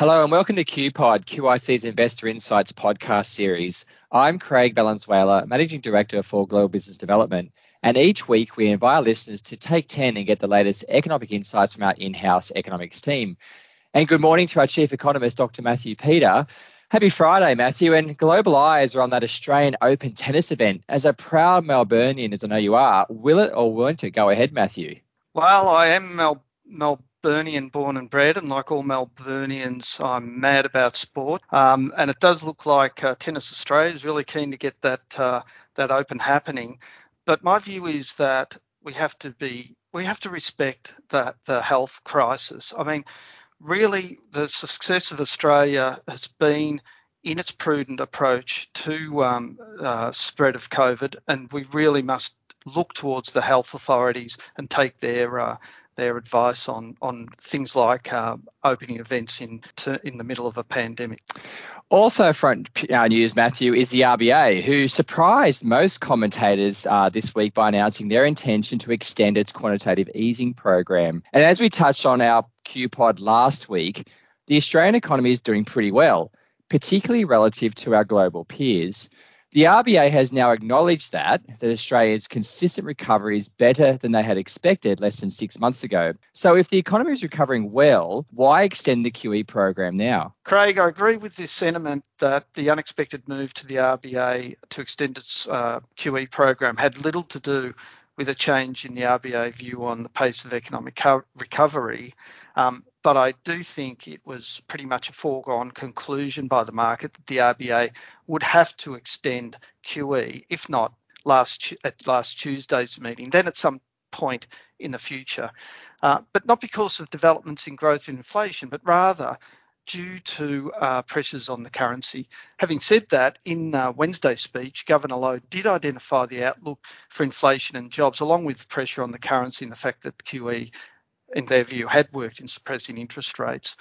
Hello and welcome to QPod, QIC's Investor Insights podcast series. I'm Craig Valenzuela, Managing Director for Global Business Development. And each week we invite our listeners to take 10 and get the latest economic insights from our in house economics team. And good morning to our Chief Economist, Dr. Matthew Peter. Happy Friday, Matthew. And global eyes are on that Australian Open tennis event. As a proud Melburnian, as I know you are, will it or won't it? Go ahead, Matthew. Well, I am Mel- Melburnian born and bred, and like all Melburnians, I'm mad about sport. Um, and it does look like uh, Tennis Australia is really keen to get that uh, that Open happening. But my view is that we have to be we have to respect that the health crisis. I mean, really the success of Australia has been in its prudent approach to um, uh, spread of COVID, and we really must look towards the health authorities and take their uh, their advice on on things like uh, opening events in to, in the middle of a pandemic. Also, front uh, news, Matthew, is the RBA, who surprised most commentators uh, this week by announcing their intention to extend its quantitative easing program. And as we touched on our QPod last week, the Australian economy is doing pretty well, particularly relative to our global peers. The RBA has now acknowledged that that Australia's consistent recovery is better than they had expected less than six months ago. So, if the economy is recovering well, why extend the QE program now? Craig, I agree with this sentiment that the unexpected move to the RBA to extend its uh, QE program had little to do with a change in the RBA view on the pace of economic co- recovery. Um, but I do think it was pretty much a foregone conclusion by the market that the RBA would have to extend QE, if not last at last Tuesday's meeting, then at some point in the future. Uh, but not because of developments in growth and inflation, but rather due to uh, pressures on the currency. Having said that, in uh, Wednesday's speech, Governor Lowe did identify the outlook for inflation and jobs, along with pressure on the currency and the fact that QE, in their view, had worked in suppressing interest rates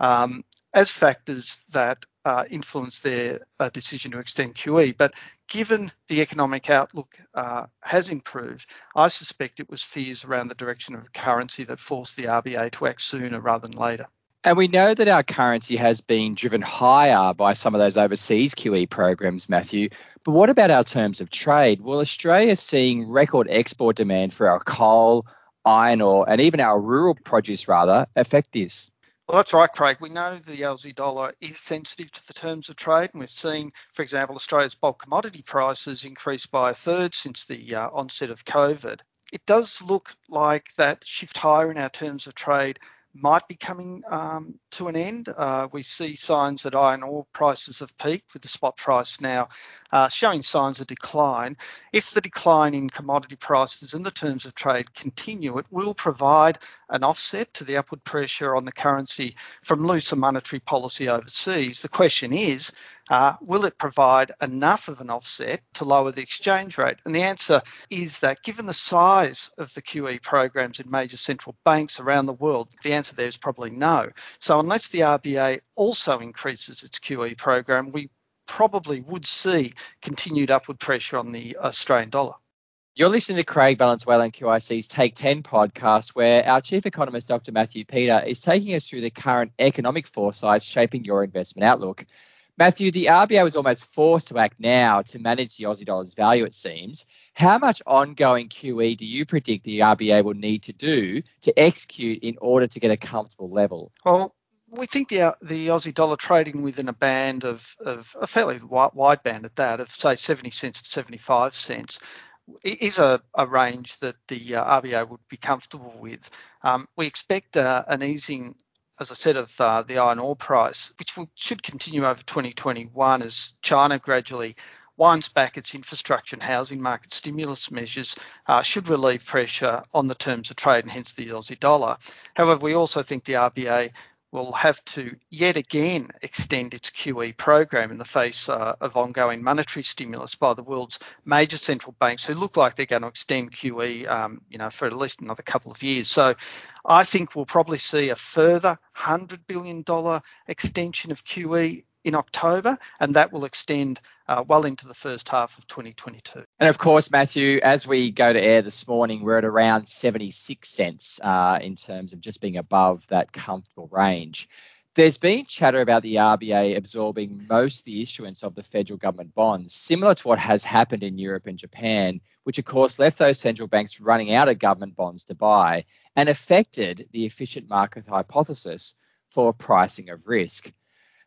um, as factors that uh, influence their uh, decision to extend QE. But given the economic outlook uh, has improved, I suspect it was fears around the direction of currency that forced the RBA to act sooner rather than later. And we know that our currency has been driven higher by some of those overseas QE programs, Matthew. But what about our terms of trade? Well, Australia is seeing record export demand for our coal, iron ore, and even our rural produce, rather, affect this? Well, that's right, Craig. We know the Aussie dollar is sensitive to the terms of trade, and we've seen, for example, Australia's bulk commodity prices increase by a third since the uh, onset of COVID. It does look like that shift higher in our terms of trade might be coming um, to an end. Uh, we see signs that iron ore prices have peaked, with the spot price now uh, showing signs of decline. If the decline in commodity prices and the terms of trade continue, it will provide an offset to the upward pressure on the currency from looser monetary policy overseas. The question is, uh, will it provide enough of an offset to lower the exchange rate? And the answer is that given the size of the QE programs in major central banks around the world, the answer there is probably no. So unless the RBA also increases its QE program, we probably would see continued upward pressure on the Australian dollar. You're listening to Craig Valenzuela and QIC's Take 10 podcast, where our chief economist, Dr. Matthew Peter, is taking us through the current economic foresight shaping your investment outlook. Matthew, the RBA was almost forced to act now to manage the Aussie dollar's value, it seems. How much ongoing QE do you predict the RBA will need to do to execute in order to get a comfortable level? Well, we think the the Aussie dollar trading within a band of, of a fairly wide, band at that, of say 70 cents to 75 cents, is a, a range that the uh, RBA would be comfortable with. Um, we expect uh, an easing as I said, of uh, the iron ore price, which will, should continue over 2021 as China gradually winds back its infrastructure and housing market stimulus measures, uh, should relieve pressure on the terms of trade and hence the Aussie dollar. However, we also think the RBA will have to yet again extend its QE program in the face uh, of ongoing monetary stimulus by the world's major central banks who look like they're going to extend QE, um, you know, for at least another couple of years. So I think we'll probably see a further $100 billion extension of QE in October, and that will extend uh, well into the first half of 2022. And of course, Matthew, as we go to air this morning, we're at around 76 cents uh, in terms of just being above that comfortable range. There's been chatter about the RBA absorbing most of the issuance of the federal government bonds, similar to what has happened in Europe and Japan, which of course left those central banks running out of government bonds to buy and affected the efficient market hypothesis for pricing of risk.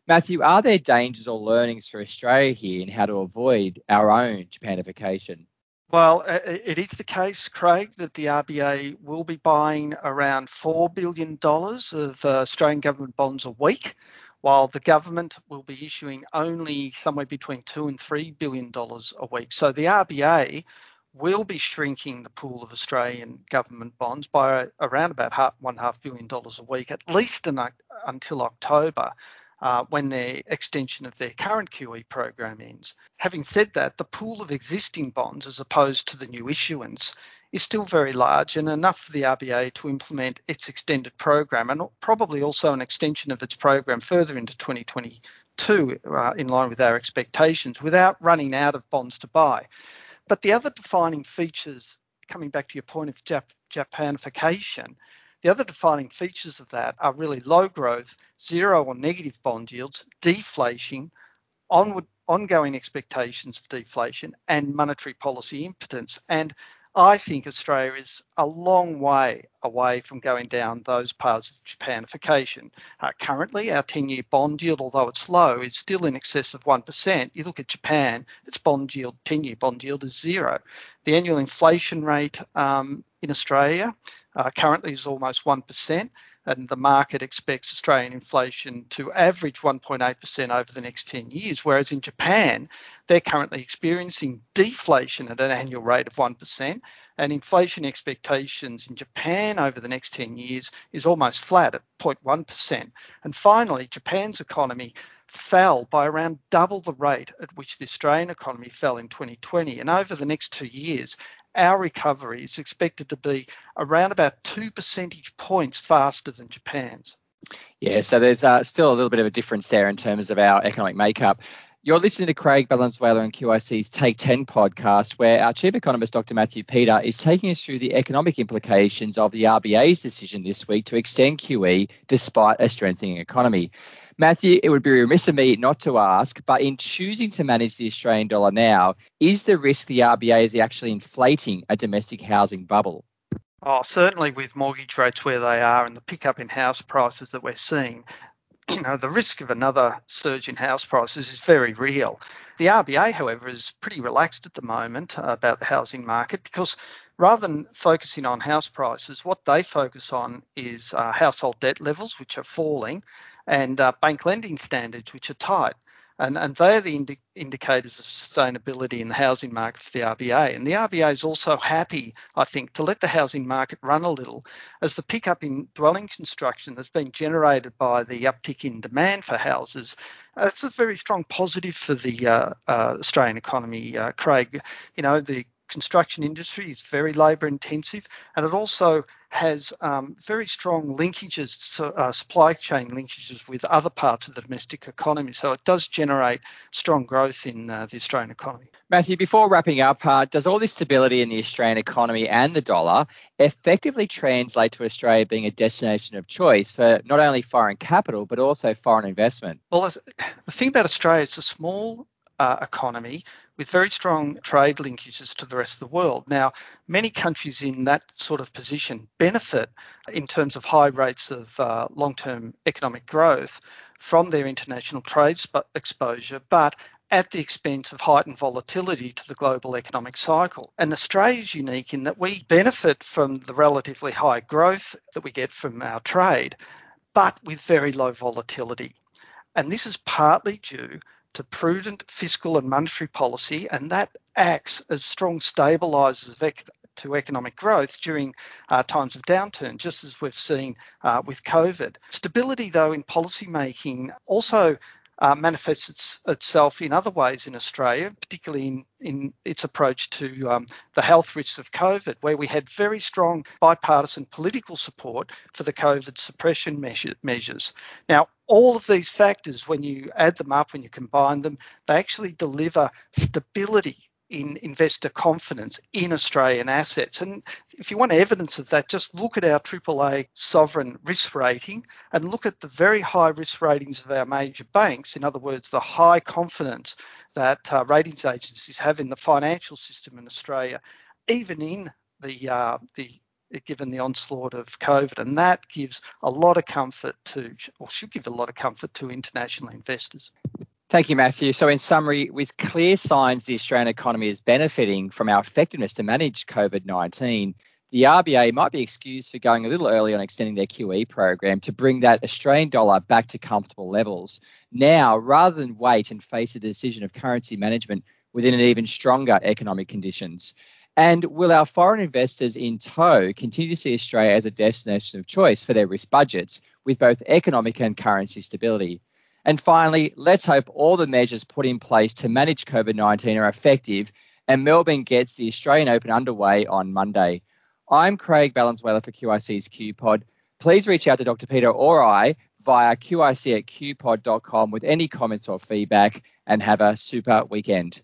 Matthew, are there dangers or learnings for Australia here in how to avoid our own Japanification? Well, uh, uh, it is the case, Craig, that the RBA will be buying around $4 billion of uh, Australian government bonds a week, while the government will be issuing only somewhere between 2 and $3 billion a week. So the RBA will be shrinking the pool of Australian government bonds by around about half, one half billion dollars a week, at least uh, until October uh, when the extension of their current QE program ends. Having said that, the pool of existing bonds as opposed to the new issuance is still very large and enough for the RBA to implement its extended program and probably also an extension of its program further into 2022 uh, in line with our expectations without running out of bonds to buy. But the other defining features, coming back to your point of Jap- Japanification, the other defining features of that are really low growth, zero or negative bond yields, deflation, onward, ongoing expectations of deflation, and monetary policy impotence. And I think Australia is a long way away from going down those paths of Japanification. Uh, currently, our 10 year bond yield, although it's low, is still in excess of 1%. You look at Japan, its bond yield, 10 year bond yield is zero. The annual inflation rate um, in Australia uh, currently is almost 1%, and the market expects Australian inflation to average 1.8% over the next 10 years, whereas in Japan, they're currently experiencing deflation at an annual rate of 1%, and inflation expectations in Japan over the next 10 years is almost flat at 0.1%. And finally, Japan's economy fell by around double the rate at which the Australian economy fell in 2020. And over the next two years, our recovery is expected to be around about two percentage points faster than Japan's. Yeah, so there's uh, still a little bit of a difference there in terms of our economic makeup. You're listening to Craig Valenzuela and QIC's Take 10 podcast, where our chief economist, Dr. Matthew Peter, is taking us through the economic implications of the RBA's decision this week to extend QE despite a strengthening economy. Matthew, it would be remiss of me not to ask, but in choosing to manage the Australian dollar now, is the risk the RBA is actually inflating a domestic housing bubble? Oh, certainly with mortgage rates where they are and the pickup in house prices that we're seeing, you know, the risk of another surge in house prices is very real. The RBA, however, is pretty relaxed at the moment about the housing market because rather than focusing on house prices, what they focus on is uh, household debt levels, which are falling, and uh, bank lending standards, which are tight. And, and they're the indi- indicators of sustainability in the housing market for the RBA. And the RBA is also happy, I think, to let the housing market run a little as the pickup in dwelling construction that's been generated by the uptick in demand for houses. That's a very strong positive for the uh, uh, Australian economy, uh, Craig. You know, the construction industry is very labour intensive and it also has um, very strong linkages, uh, supply chain linkages with other parts of the domestic economy. So it does generate strong growth in uh, the Australian economy. Matthew, before wrapping up, uh, does all this stability in the Australian economy and the dollar effectively translate to Australia being a destination of choice for not only foreign capital, but also foreign investment? Well, the thing about Australia, it's a small uh, economy with very strong trade linkages to the rest of the world. Now, many countries in that sort of position benefit in terms of high rates of uh, long term economic growth from their international trade sp- exposure, but at the expense of heightened volatility to the global economic cycle. And Australia is unique in that we benefit from the relatively high growth that we get from our trade, but with very low volatility. And this is partly due to prudent fiscal and monetary policy, and that acts as strong stabilisers of ec- to economic growth during uh, times of downturn, just as we've seen uh, with COVID. Stability, though, in policymaking also uh, manifests its, itself in other ways in Australia, particularly in, in its approach to um, the health risks of COVID, where we had very strong bipartisan political support for the COVID suppression measure, measures. Now, all of these factors, when you add them up, when you combine them, they actually deliver stability in investor confidence in Australian assets. And if you want evidence of that, just look at our AAA sovereign risk rating and look at the very high risk ratings of our major banks. In other words, the high confidence that uh, ratings agencies have in the financial system in Australia, even in the uh, the given the onslaught of COVID, and that gives a lot of comfort to, or should give a lot of comfort to international investors. Thank you, Matthew. So, in summary, with clear signs the Australian economy is benefiting from our effectiveness to manage COVID 19, the RBA might be excused for going a little early on extending their QE program to bring that Australian dollar back to comfortable levels. Now, rather than wait and face the decision of currency management within an even stronger economic conditions. And will our foreign investors in tow continue to see Australia as a destination of choice for their risk budgets with both economic and currency stability? And finally, let's hope all the measures put in place to manage COVID 19 are effective and Melbourne gets the Australian Open underway on Monday. I'm Craig Valenzuela for QIC's QPod. Please reach out to Dr. Peter or I via qic at qpod.com with any comments or feedback and have a super weekend.